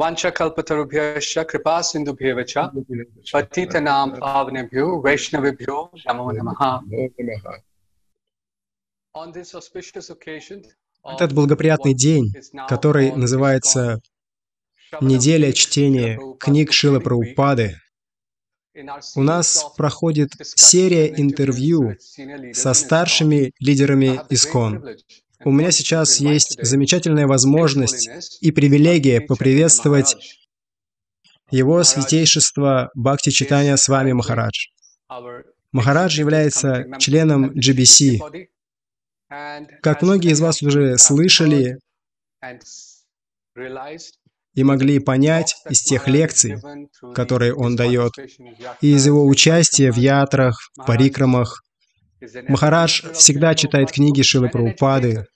वाञ्छकल्पतरुभ्यश्च कृपा सिन्धुभ्येव च पतितनां पावनेभ्यो वैष्णवेभ्यो नमो नमः। On this auspicious occasion Этот благоприятный день, который называется «Неделя чтения книг Шила Prabhupada Прабхупады», In our у нас проходит серия интервью со старшими лидерами ИСКОН. У меня сейчас есть замечательная возможность и привилегия поприветствовать его святейшество Бхакти Читания с вами Махарадж. Махарадж является членом GBC. Как многие из вас уже слышали и могли понять из тех лекций, которые он дает, и из его участия в ятрах, в парикрамах, Махарадж всегда читает книги Шилы Прабхупады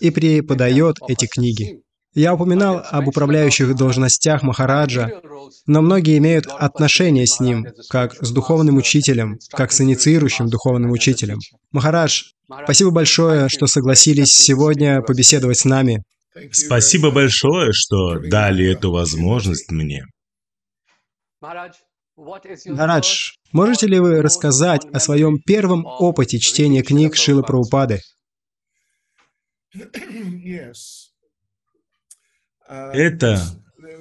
и преподает эти книги. Я упоминал об управляющих должностях Махараджа, но многие имеют отношение с ним, как с духовным учителем, как с инициирующим духовным учителем. Махарадж, спасибо большое, что согласились сегодня побеседовать с нами. Спасибо большое, что дали эту возможность мне. Махарадж, можете ли вы рассказать о своем первом опыте чтения книг Шилы Прабхупады? Это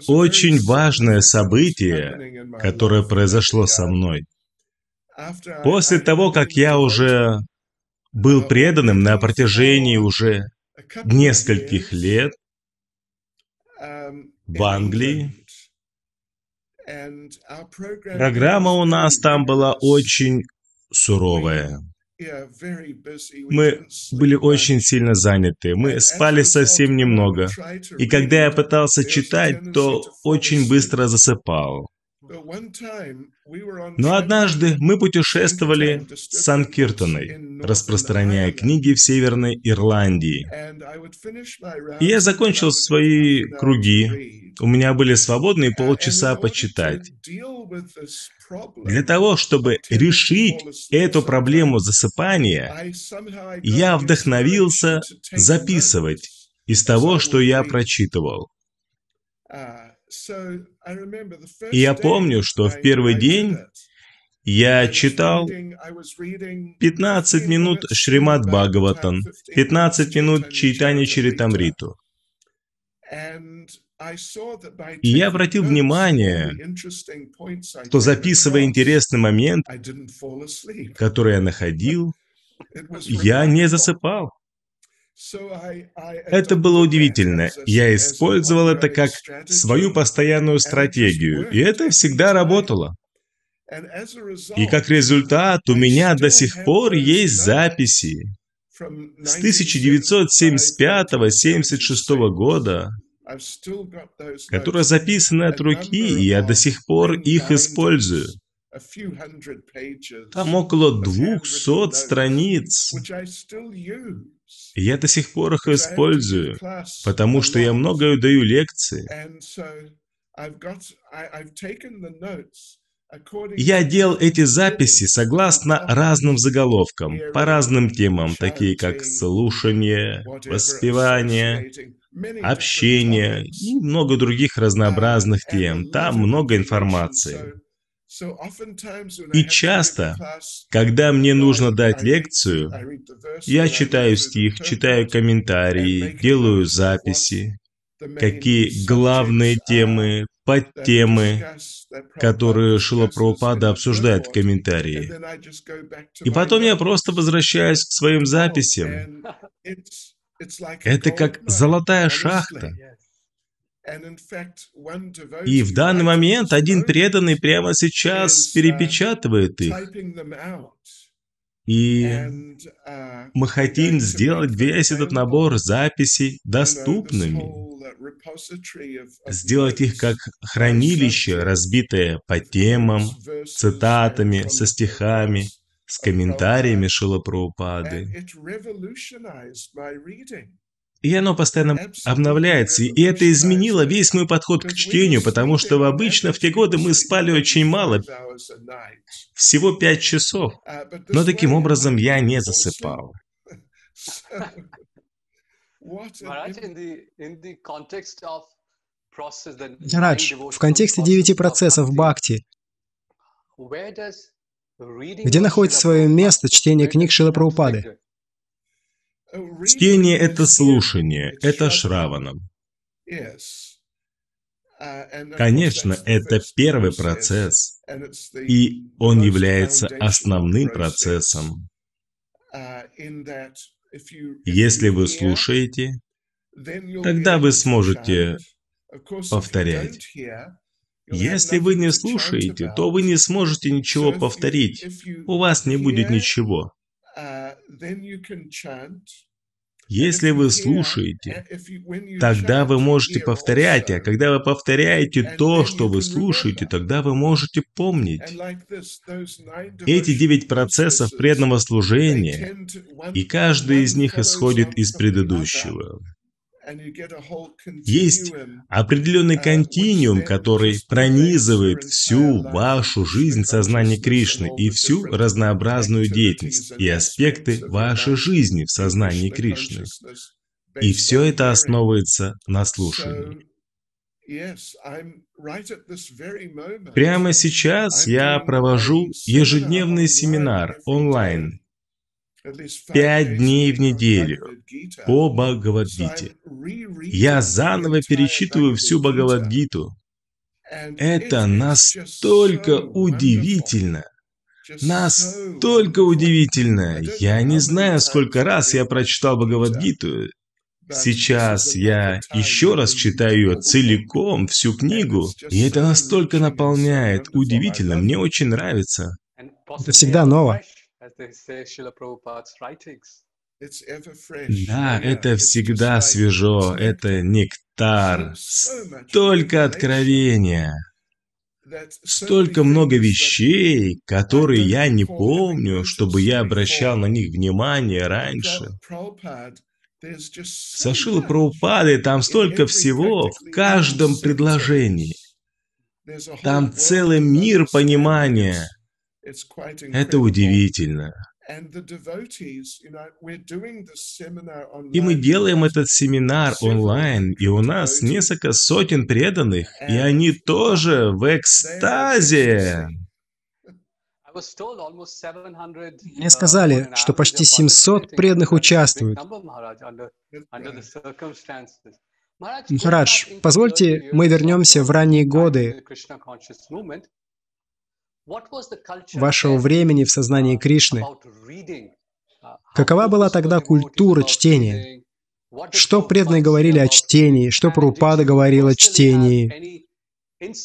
очень важное событие, которое произошло со мной. После того, как я уже был преданным на протяжении уже нескольких лет в Англии, программа у нас там была очень суровая. Мы были очень сильно заняты, мы спали совсем немного. И когда я пытался читать, то очень быстро засыпал. Но однажды мы путешествовали с Санкиртоной, распространяя книги в Северной Ирландии. И я закончил свои круги. У меня были свободные полчаса почитать. Для того, чтобы решить эту проблему засыпания, я вдохновился записывать из того, что я прочитывал. И я помню, что в первый день я читал 15 минут Шримад Бхагаватан, 15 минут Чайтани Чаритамриту. И я обратил внимание, что записывая интересный момент, который я находил, я не засыпал. Это было удивительно. Я использовал это как свою постоянную стратегию, и это всегда работало. И как результат, у меня до сих пор есть записи с 1975-76 года, которые записаны от руки, и я до сих пор их использую. Там около двухсот страниц. Я до сих пор их использую, потому что я много даю лекции. Я делал эти записи согласно разным заголовкам, по разным темам, такие как слушание, воспевание, общение и много других разнообразных тем. Там много информации. И часто, когда мне нужно дать лекцию, я читаю стих, читаю комментарии, делаю записи, какие главные темы, подтемы, которые Шила Прабхупада обсуждает в комментарии. И потом я просто возвращаюсь к своим записям. Это как золотая шахта. И в данный момент один преданный прямо сейчас перепечатывает их. И мы хотим сделать весь этот набор записей доступными. Сделать их как хранилище, разбитое по темам, цитатами, со стихами, с комментариями Шила Прабхупады. И оно постоянно обновляется, и это изменило весь мой подход к чтению, потому что обычно в те годы мы спали очень мало, всего пять часов. Но таким образом я не засыпал. Радж, в контексте девяти процессов бхакти, где находится свое место чтение книг Шила Прабхупады? Чтение — это слушание, это шраванам. Конечно, это первый процесс, и он является основным процессом. Если вы слушаете, тогда вы сможете повторять. Если вы не слушаете, то вы не сможете ничего повторить. У вас не будет ничего. Если вы слушаете, тогда вы можете повторять, а когда вы повторяете то, что вы слушаете, тогда вы можете помнить. Эти девять процессов преданного служения, и каждый из них исходит из предыдущего. Есть определенный континуум, который пронизывает всю вашу жизнь сознания Кришны и всю разнообразную деятельность и аспекты вашей жизни в сознании Кришны. И все это основывается на слушании. Прямо сейчас я провожу ежедневный семинар онлайн пять дней в неделю по Бхагавадгите. Я заново перечитываю всю Бхагавадгиту. Это настолько удивительно. Настолько удивительно. Я не знаю, сколько раз я прочитал Бхагавадгиту. Сейчас я еще раз читаю ее целиком, всю книгу, и это настолько наполняет. Удивительно, мне очень нравится. Это всегда ново. Да, это всегда свежо, это нектар, столько откровения, столько много вещей, которые я не помню, чтобы я обращал на них внимание раньше. Сашила Прабхупады, там столько всего в каждом предложении. Там целый мир понимания. Это удивительно. И мы делаем этот семинар онлайн, и у нас несколько сотен преданных, и они тоже в экстазе. Мне сказали, что почти 700 преданных участвуют. Махарадж, позвольте мы вернемся в ранние годы вашего времени в сознании Кришны. Какова была тогда культура чтения? Что преданные говорили о чтении? Что Прабхупада говорил о чтении?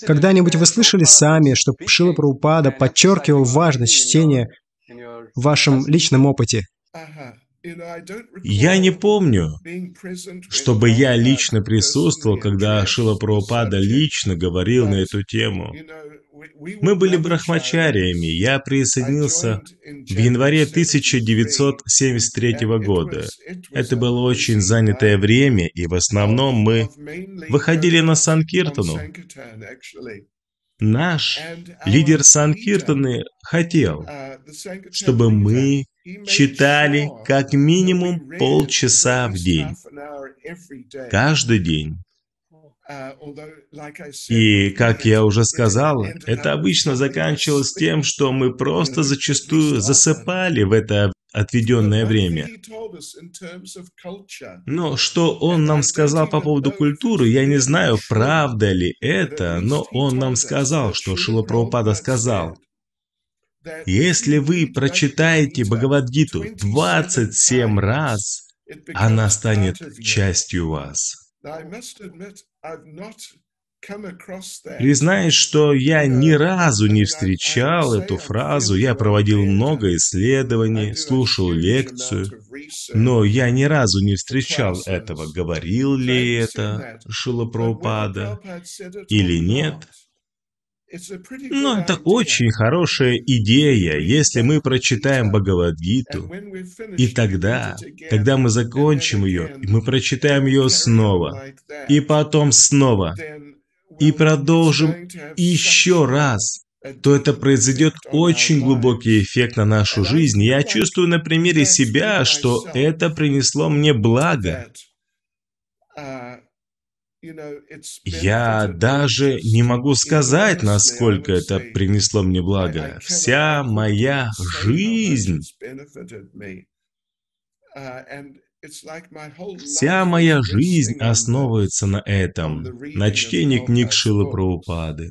Когда-нибудь вы слышали сами, что Шила Прабхупада подчеркивал важность чтения в вашем личном опыте? Я не помню, чтобы я лично присутствовал, когда Шила Прабхупада лично говорил на эту тему. Мы были брахмачариями. Я присоединился в январе 1973 года. Это было очень занятое время, и в основном мы выходили на Санкиртану. Наш лидер Санкиртаны хотел, чтобы мы читали как минимум полчаса в день, каждый день. И, как я уже сказал, это обычно заканчивалось тем, что мы просто зачастую засыпали в это отведенное время. Но что он нам сказал по поводу культуры, я не знаю, правда ли это, но он нам сказал, что Шилапрабхупада сказал, если вы прочитаете Бхагавадгиту 27 раз, она станет частью вас. Признаюсь, что я ни разу не встречал эту фразу, я проводил много исследований, слушал лекцию, но я ни разу не встречал этого, говорил ли это Шила Прабхупада или нет. Но это очень хорошая идея, если мы прочитаем Бхагавадгиту. И тогда, когда мы закончим ее, мы прочитаем ее снова, и потом снова, и продолжим еще раз, то это произойдет очень глубокий эффект на нашу жизнь. Я чувствую на примере себя, что это принесло мне благо. Я даже не могу сказать, насколько это принесло мне благо. Вся моя жизнь, вся моя жизнь основывается на этом, на чтении книг Шилы Прабхупады.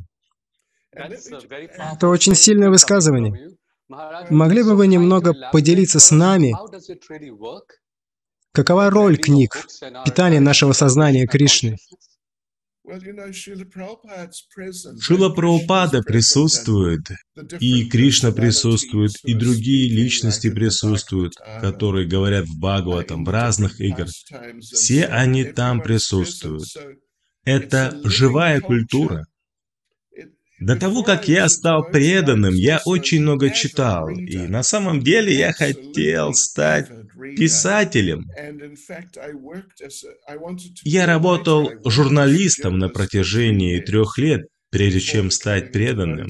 Это очень сильное высказывание. Могли бы вы немного поделиться с нами, какова роль книг, питания нашего сознания Кришны? Шила Прабхупада присутствует, и Кришна присутствует, и другие личности присутствуют, которые говорят в Бхагаватам, в разных играх. Все они там присутствуют. Это живая культура. До того, как я стал преданным, я очень много читал, и на самом деле я хотел стать писателем. Я работал журналистом на протяжении трех лет, прежде чем стать преданным.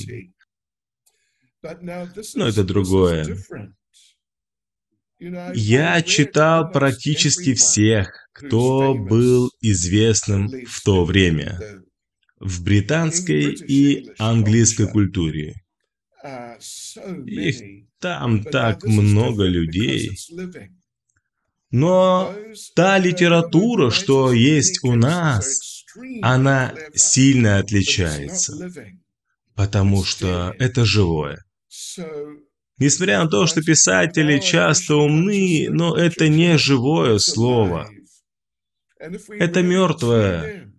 Но это другое. Я читал практически всех, кто был известным в то время в британской и английской культуре. Их там так много людей. Но та литература, что есть у нас, она сильно отличается, потому что это живое. Несмотря на то, что писатели часто умны, но это не живое слово. Это мертвое.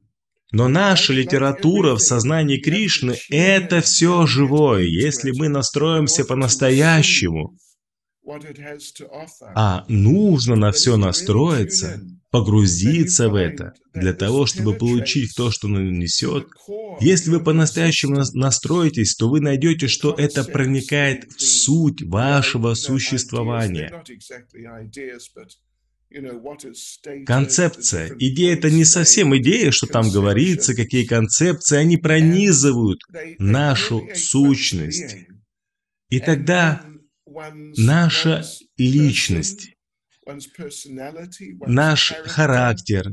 Но наша литература в сознании Кришны – это все живое, если мы настроимся по-настоящему. А нужно на все настроиться, погрузиться в это, для того, чтобы получить то, что оно несет. Если вы по-настоящему настроитесь, то вы найдете, что это проникает в суть вашего существования. Концепция. Идея – это не совсем идея, что там говорится, какие концепции, они пронизывают нашу сущность. И тогда наша личность, наш характер,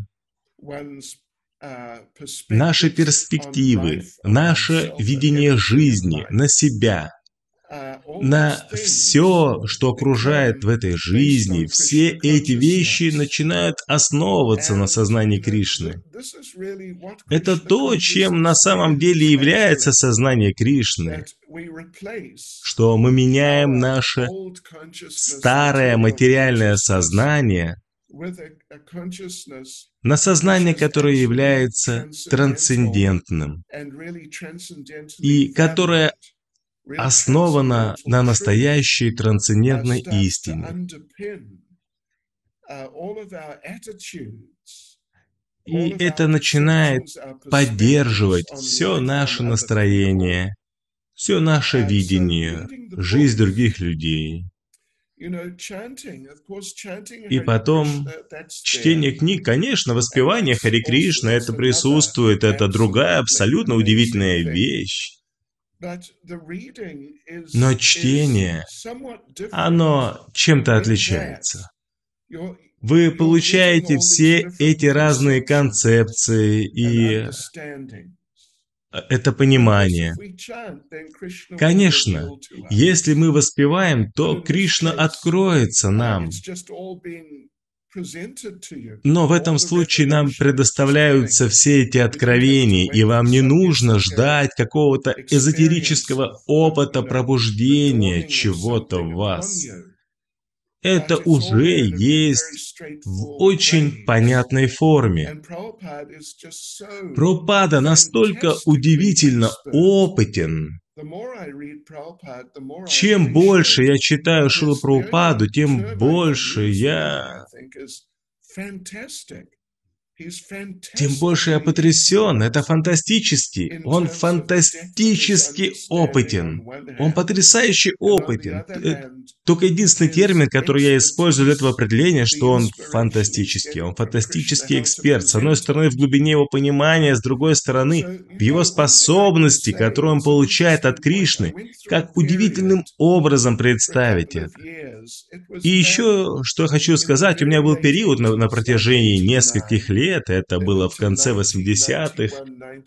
наши перспективы, наше видение жизни на себя – на все, что окружает в этой жизни, все эти вещи начинают основываться на сознании Кришны. Это то, чем на самом деле является сознание Кришны, что мы меняем наше старое материальное сознание на сознание, которое является трансцендентным и которое основана на настоящей трансцендентной истине. И это начинает поддерживать все наше настроение, все наше видение, жизнь других людей. И потом, чтение книг, конечно, воспевание Хари Кришна, это присутствует, это другая абсолютно удивительная вещь. Но чтение, оно чем-то отличается. Вы получаете все эти разные концепции и это понимание. Конечно, если мы воспеваем, то Кришна откроется нам. Но в этом случае нам предоставляются все эти откровения, и вам не нужно ждать какого-то эзотерического опыта пробуждения чего-то в вас. Это уже есть в очень понятной форме. Пропада настолько удивительно опытен, чем больше я читаю Шилу Прабхупаду, тем больше я тем больше я потрясен. Это фантастически. Он фантастически опытен. Он потрясающе опытен. Э, только единственный термин, который я использую для этого определения, что он фантастический. Он фантастический эксперт. С одной стороны, в глубине его понимания, с другой стороны, в его способности, которую он получает от Кришны, как удивительным образом представить это. И еще, что я хочу сказать, у меня был период на, на протяжении нескольких лет, это было в конце 80-х,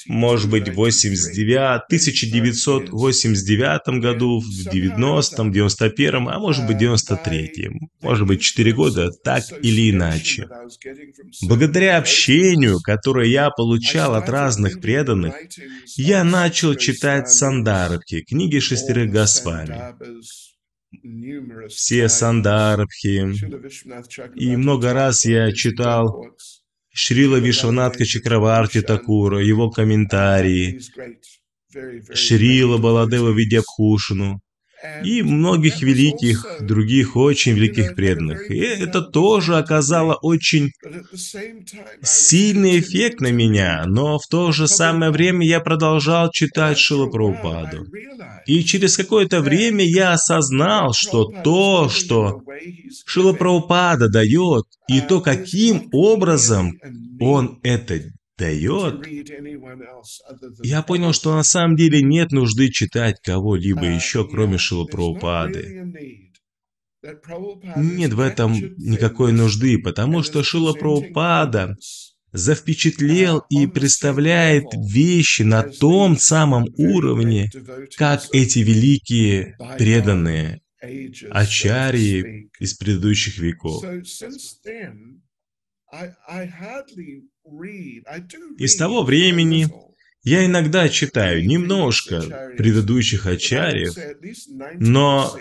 может быть, в 89, 1989 году, в 90-м, 91-м, а может быть, 93-м. Может быть, 4 года, так или иначе. Благодаря общению, которое я получал от разных преданных, я начал читать Сандарбхи, книги шестерых Госвами все Сандарбхи. И много раз я читал Шрила Вишванатка Чакраварти Такура, его комментарии, Шрила Баладева Видябхушину и многих великих, других очень великих преданных. И это тоже оказало очень сильный эффект на меня, но в то же самое время я продолжал читать Шила Прабхупаду. И через какое-то время я осознал, что то, что Шила Прабхупада дает, и то, каким образом он это дает, я понял, что на самом деле нет нужды читать кого-либо еще, кроме Шилапрабхупады. Нет в этом никакой нужды, потому что Шилапрабхупада завпечатлел и представляет вещи на том самом уровне, как эти великие преданные ачарьи из предыдущих веков. И с того времени я иногда читаю немножко предыдущих ачарьев, но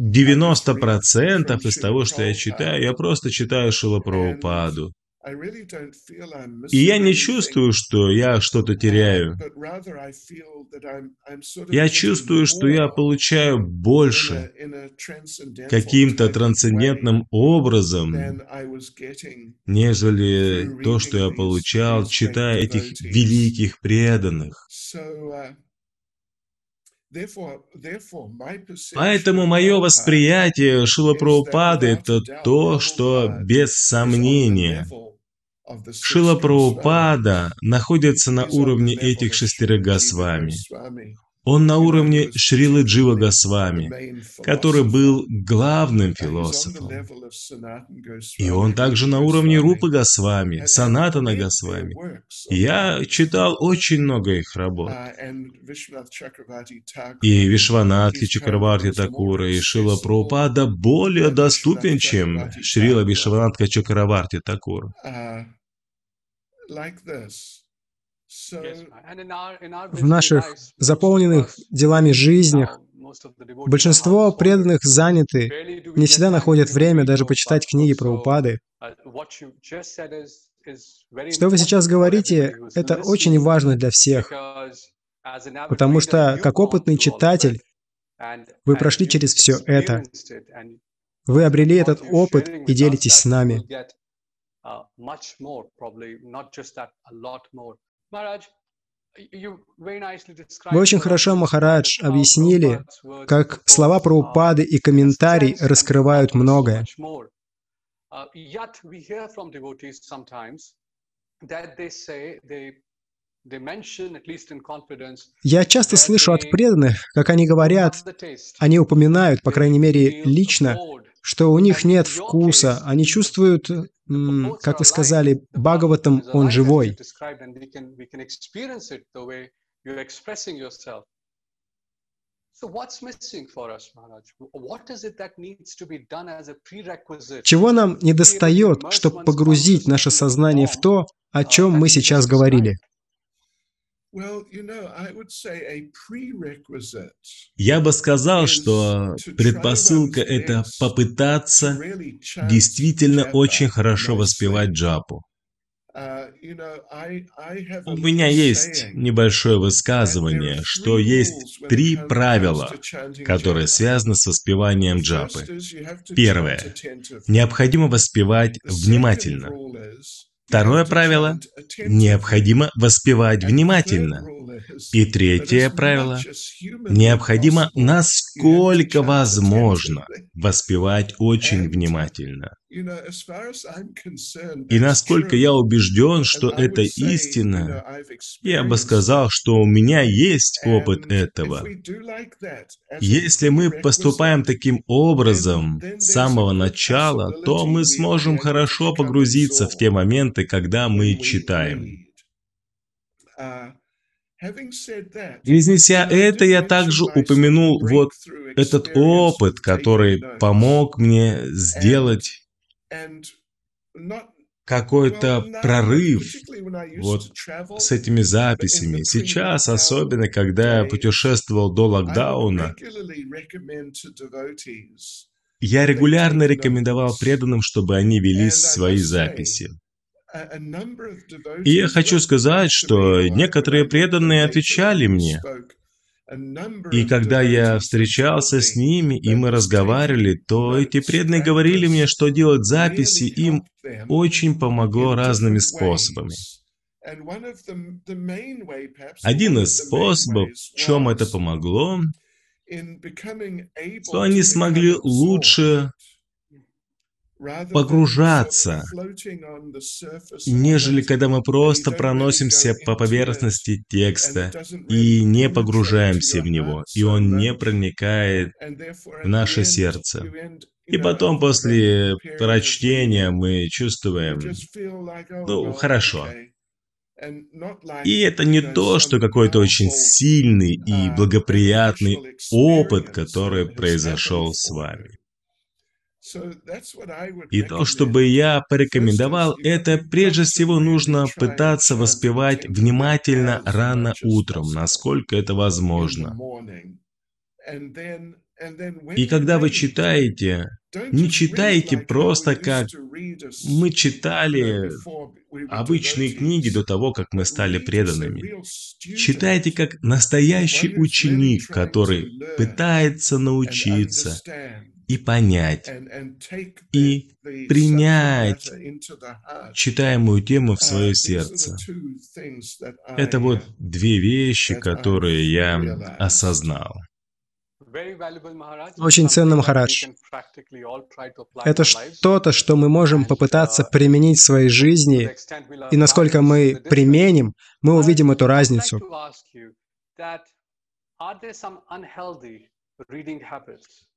90% из того, что я читаю, я просто читаю Шилапрабхупаду. И я не чувствую, что я что-то теряю. Я чувствую, что я получаю больше каким-то трансцендентным образом, нежели то, что я получал, читая этих великих преданных. Поэтому мое восприятие Шилапрабхупады – это то, что без сомнения Шила Прабхупада находится на уровне этих шестерых Госвами. Он на уровне Шрилы Джива Госвами, который был главным философом. И он также на уровне Рупы Госвами, Санатана Госвами. Я читал очень много их работ. И Вишванатхи Чакраварти Такура и Шила Прабхупада более доступен, чем Шрила Вишванатха Чакраварти Такура. В наших заполненных делами жизнях большинство преданных заняты, не всегда находят время даже почитать книги про упады. Что вы сейчас говорите, это очень важно для всех, потому что, как опытный читатель, вы прошли через все это. Вы обрели этот опыт и делитесь с нами. Вы очень хорошо, Махарадж, объяснили, как слова про упады и комментарий раскрывают многое. Я часто слышу от преданных, как они говорят, они упоминают, по крайней мере, лично, что у них нет вкуса, они чувствуют, как вы сказали, Бхагаватам, он живой. Чего нам не достает, чтобы погрузить наше сознание в то, о чем мы сейчас говорили? Я бы сказал, что предпосылка — это попытаться действительно очень хорошо воспевать джапу. Uh, У меня есть небольшое высказывание, что есть три правила, которые связаны с воспеванием джапы. Первое. Необходимо воспевать внимательно. Второе правило – необходимо воспевать внимательно. И третье правило – необходимо, насколько возможно, воспевать очень внимательно. И насколько я убежден, что это истина, я бы сказал, что у меня есть опыт этого. Если мы поступаем таким образом с самого начала, то мы сможем хорошо погрузиться в те моменты, когда мы читаем. Изнеся это, я также упомянул вот этот опыт, который помог мне сделать какой-то прорыв вот с этими записями. Сейчас, особенно когда я путешествовал до локдауна, я регулярно рекомендовал преданным, чтобы они вели свои записи. И я хочу сказать, что некоторые преданные отвечали мне. И когда я встречался с ними, и мы разговаривали, то эти преданные говорили мне, что делать записи им очень помогло разными способами. Один из способов, в чем это помогло, что они смогли лучше погружаться, нежели когда мы просто проносимся по поверхности текста и не погружаемся в него, и он не проникает в наше сердце. И потом после прочтения мы чувствуем, ну, хорошо. И это не то, что какой-то очень сильный и благоприятный опыт, который произошел с вами. И то, что бы я порекомендовал, это прежде всего нужно пытаться воспевать внимательно рано утром, насколько это возможно. И когда вы читаете, не читайте просто как мы читали обычные книги до того, как мы стали преданными. Читайте как настоящий ученик, который пытается научиться и понять, и принять читаемую тему в свое сердце. Это вот две вещи, которые я осознал. Очень ценно, Махарадж. Это что-то, что мы можем попытаться применить в своей жизни, и насколько мы применим, мы увидим эту разницу.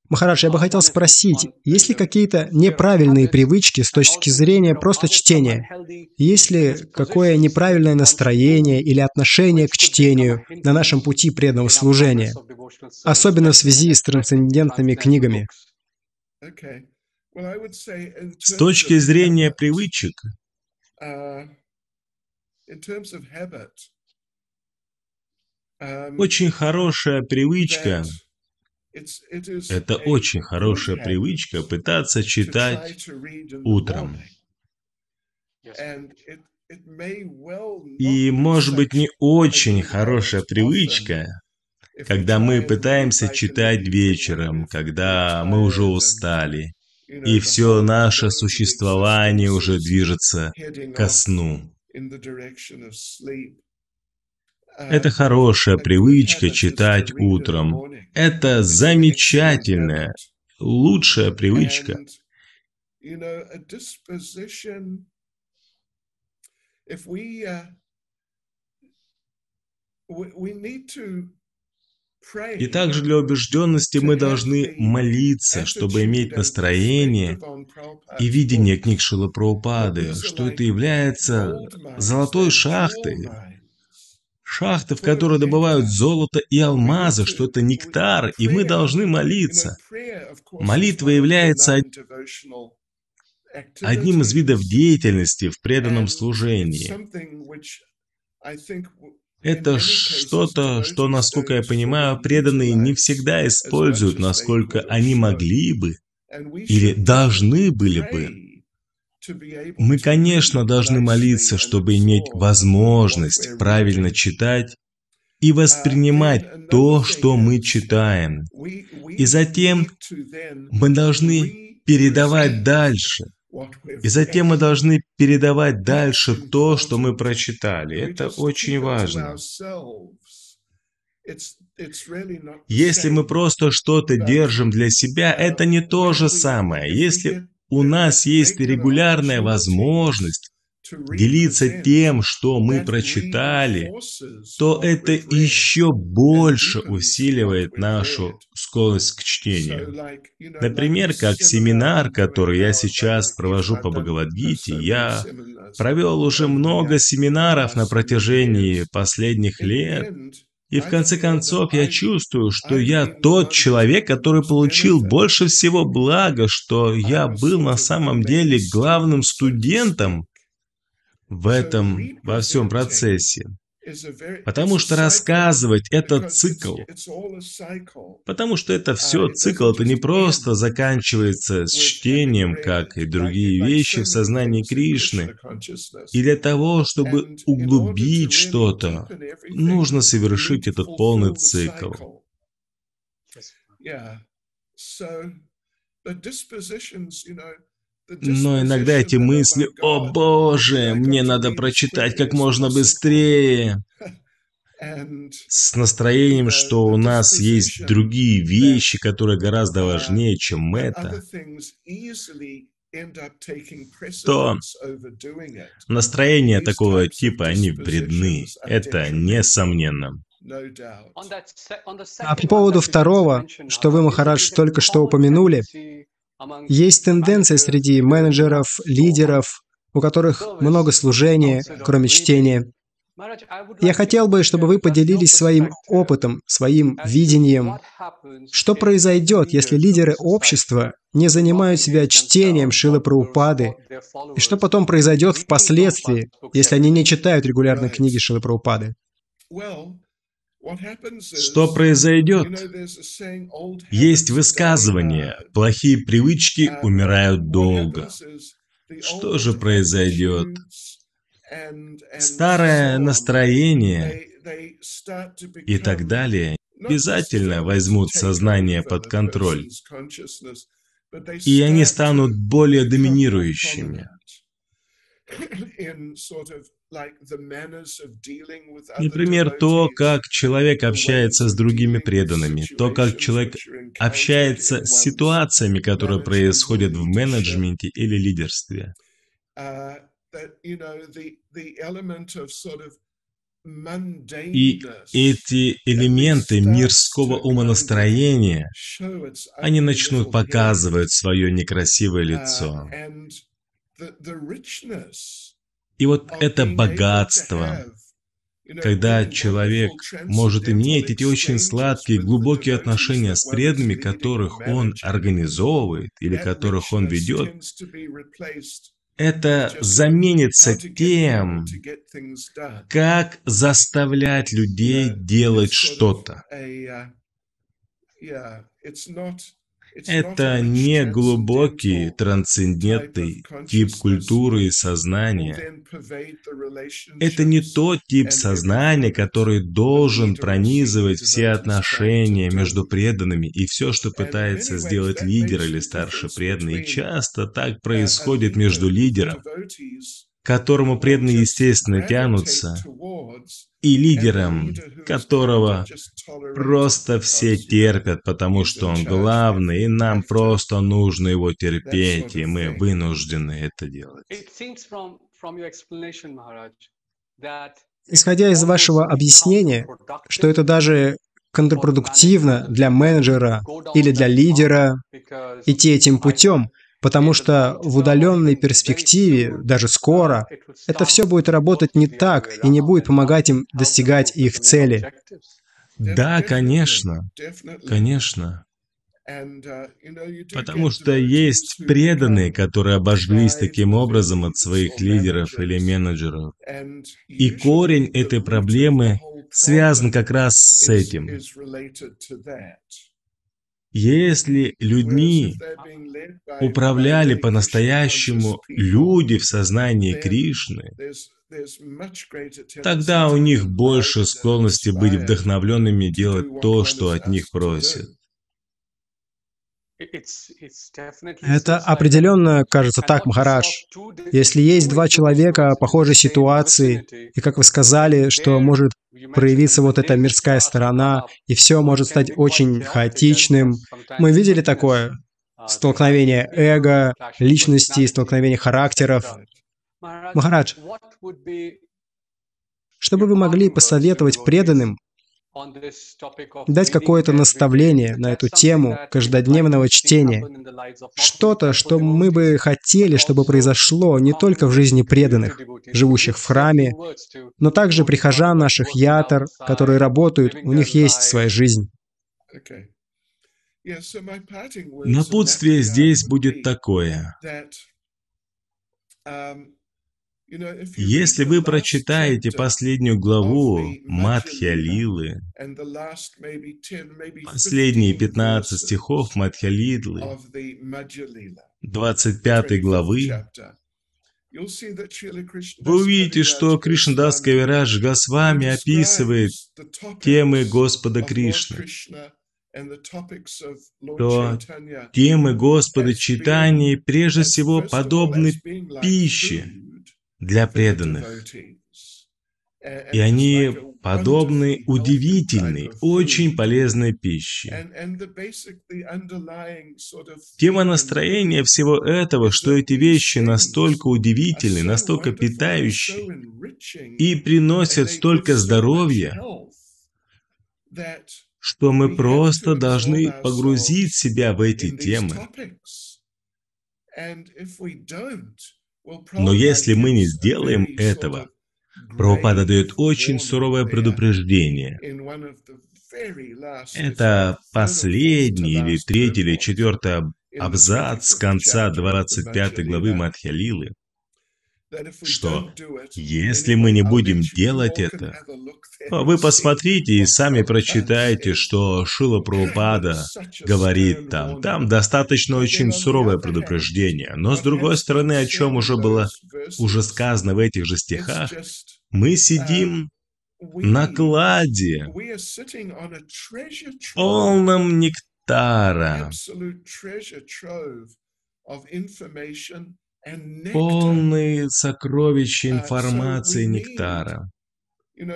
Махарадж, я бы хотел спросить, есть ли какие-то неправильные привычки с точки зрения просто чтения? Есть ли какое неправильное настроение или отношение к чтению на нашем пути преданного служения? Особенно в связи с трансцендентными книгами. С точки зрения привычек, очень хорошая привычка это очень хорошая привычка пытаться читать утром. И, может быть, не очень хорошая привычка, когда мы пытаемся читать вечером, когда мы уже устали, и все наше существование уже движется ко сну. Это хорошая привычка читать утром. Это замечательная, лучшая привычка. И также для убежденности мы должны молиться, чтобы иметь настроение и видение книг Шила Прабхупады, что это является золотой шахтой, шахты, в которой добывают золото и алмазы, что это нектар, и мы должны молиться. Молитва является одним из видов деятельности в преданном служении. Это что-то, что, насколько я понимаю, преданные не всегда используют, насколько они могли бы или должны были бы. Мы, конечно, должны молиться, чтобы иметь возможность правильно читать и воспринимать то, что мы читаем. И затем мы должны передавать дальше И затем мы должны передавать дальше то, что мы прочитали. Это очень важно. Если мы просто что-то держим для себя, это не то же самое. Если у нас есть регулярная возможность делиться тем, что мы прочитали, то это еще больше усиливает нашу склонность к чтению. Например, как семинар, который я сейчас провожу по Бхагавадгите, я провел уже много семинаров на протяжении последних лет, и в конце концов я чувствую, что я тот человек, который получил больше всего блага, что я был на самом деле главным студентом в этом, во всем процессе. Потому что рассказывать – это цикл. Потому что это все цикл, это не просто заканчивается с чтением, как и другие вещи в сознании Кришны. И для того, чтобы углубить что-то, нужно совершить этот полный цикл. Но иногда эти мысли «О боже, мне надо прочитать как можно быстрее», с настроением, что у нас есть другие вещи, которые гораздо важнее, чем это, то настроения такого типа, они вредны. Это несомненно. А по поводу второго, что вы, Махарадж, только что упомянули, есть тенденция среди менеджеров, лидеров, у которых много служения, кроме чтения. Я хотел бы, чтобы вы поделились своим опытом, своим видением. Что произойдет, если лидеры общества не занимают себя чтением Шилы Праупады? И что потом произойдет впоследствии, если они не читают регулярно книги Шилы Праупады? Что произойдет? Есть высказывание «плохие привычки умирают долго». Что же произойдет? Старое настроение и так далее обязательно возьмут сознание под контроль, и они станут более доминирующими. Например, то, как человек общается с другими преданными, то, как человек общается с ситуациями, которые происходят в менеджменте или лидерстве. И эти элементы мирского умонастроения, они начнут показывать свое некрасивое лицо. И вот это богатство, когда человек может иметь эти очень сладкие, глубокие отношения с преданными, которых он организовывает или которых он ведет, это заменится тем, как заставлять людей делать что-то. Это не глубокий, трансцендентный тип культуры и сознания. Это не тот тип сознания, который должен пронизывать все отношения между преданными и все, что пытается сделать лидер или старший преданный. И часто так происходит между лидером, к которому преданные естественно тянутся, и лидером, которого просто все терпят, потому что он главный, и нам просто нужно его терпеть, и мы вынуждены это делать. Исходя из вашего объяснения, что это даже контрпродуктивно для менеджера или для лидера идти этим путем, Потому что в удаленной перспективе, даже скоро, это все будет работать не так и не будет помогать им достигать их цели. Да, конечно. Конечно. Потому что есть преданные, которые обожглись таким образом от своих лидеров или менеджеров. И корень этой проблемы связан как раз с этим. Если людьми управляли по-настоящему люди в сознании Кришны, тогда у них больше склонности быть вдохновленными делать то, что от них просят. Это определенно кажется так, Махарадж. Если есть два человека похожей ситуации, и как вы сказали, что может проявиться вот эта мирская сторона, и все может стать очень хаотичным. Мы видели такое? Столкновение эго, личности, столкновение характеров. Махарадж, что бы вы могли посоветовать преданным, дать какое-то наставление на эту тему каждодневного чтения. Что-то, что мы бы хотели, чтобы произошло не только в жизни преданных, живущих в храме, но также прихожан наших ятор, которые работают, у них есть своя жизнь. Напутствие здесь будет такое. Если вы прочитаете последнюю главу Мадхья Лилы, последние 15 стихов Мадхья Лилы, 25 главы, вы увидите, что Кришнадас Кавирадж Госвами описывает темы Господа Кришны, то темы Господа Читания прежде всего подобны пище, для преданных. И они подобны удивительной, очень полезной пище. Тема настроения всего этого, что эти вещи настолько удивительны, настолько питающие и приносят столько здоровья, что мы просто должны погрузить себя в эти темы. Но если мы не сделаем этого, Прабхупада дает очень суровое предупреждение. Это последний или третий или четвертый абзац конца 25 главы Мадхьялилы что если мы не будем делать это, вы посмотрите и сами прочитайте, что Шила Прабхупада говорит там. Там достаточно очень суровое предупреждение. Но с другой стороны, о чем уже было уже сказано в этих же стихах, мы сидим на кладе, полном нектара, полные сокровища информации нектара.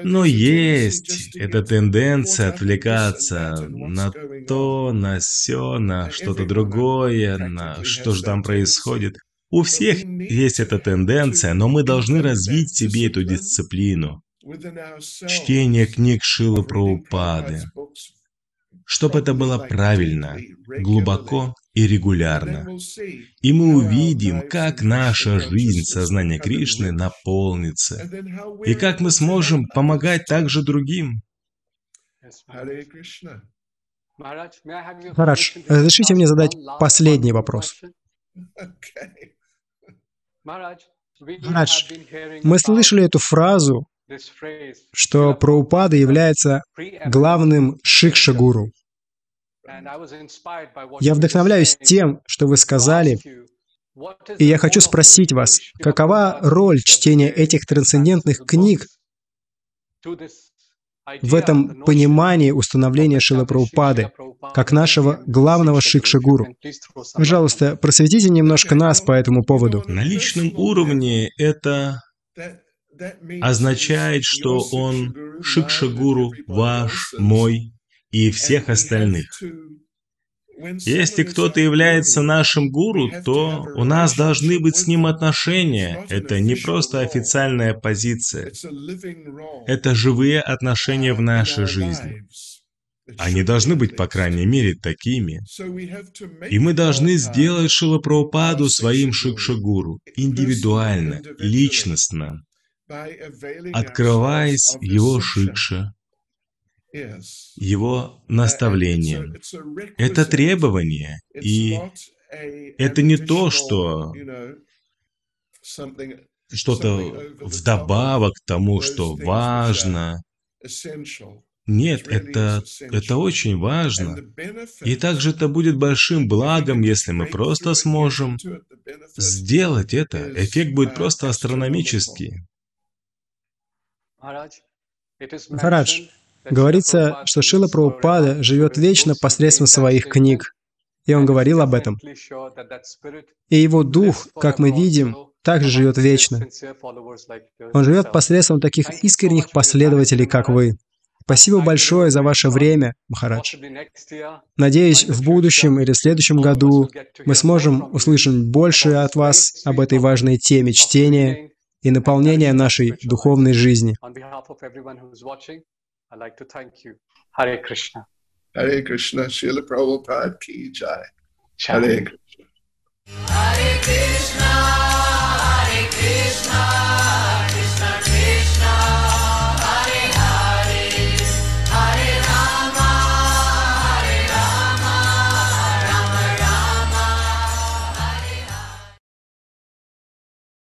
Но есть эта тенденция отвлекаться на то, на все, на что-то другое, на что же там происходит. У всех есть эта тенденция, но мы должны развить в себе эту дисциплину. Чтение книг Шилы Праупады. Чтобы это было правильно, глубоко и регулярно. И мы увидим, как наша жизнь сознания Кришны наполнится, и как мы сможем помогать также другим. Марадж, разрешите мне задать последний вопрос. Марадж, мы слышали эту фразу, что Праупада является главным шикша-гуру. Я вдохновляюсь тем, что вы сказали, и я хочу спросить вас, какова роль чтения этих трансцендентных книг в этом понимании установления Шилапраупады как нашего главного шикша-гуру. Пожалуйста, просветите немножко нас по этому поводу. На личном уровне это означает, что он шикша-гуру ваш, мой, и всех остальных. Если кто-то является нашим гуру, то у нас должны быть с ним отношения. Это не просто официальная позиция. Это живые отношения в нашей жизни. Они должны быть, по крайней мере, такими. И мы должны сделать Шилапраупаду своим шикшагуру, индивидуально, личностно, открываясь его шикша, его наставление. Это требование, и это не то, что что-то вдобавок к тому, что важно. Нет, это, это очень важно. И также это будет большим благом, если мы просто сможем сделать это. Эффект будет просто астрономический. Махарадж, Говорится, что Шила Прабхупада живет вечно посредством своих книг. И он говорил об этом. И его дух, как мы видим, также живет вечно. Он живет посредством таких искренних последователей, как вы. Спасибо большое за ваше время, Махарадж. Надеюсь, в будущем или в следующем году мы сможем услышать больше от вас об этой важной теме чтения и наполнения нашей духовной жизни. I'd like to thank you. Hare Krishna. Hare Krishna, Srila Prabhupada ki jai. Hare Krishna. Hare Krishna, Hare Krishna.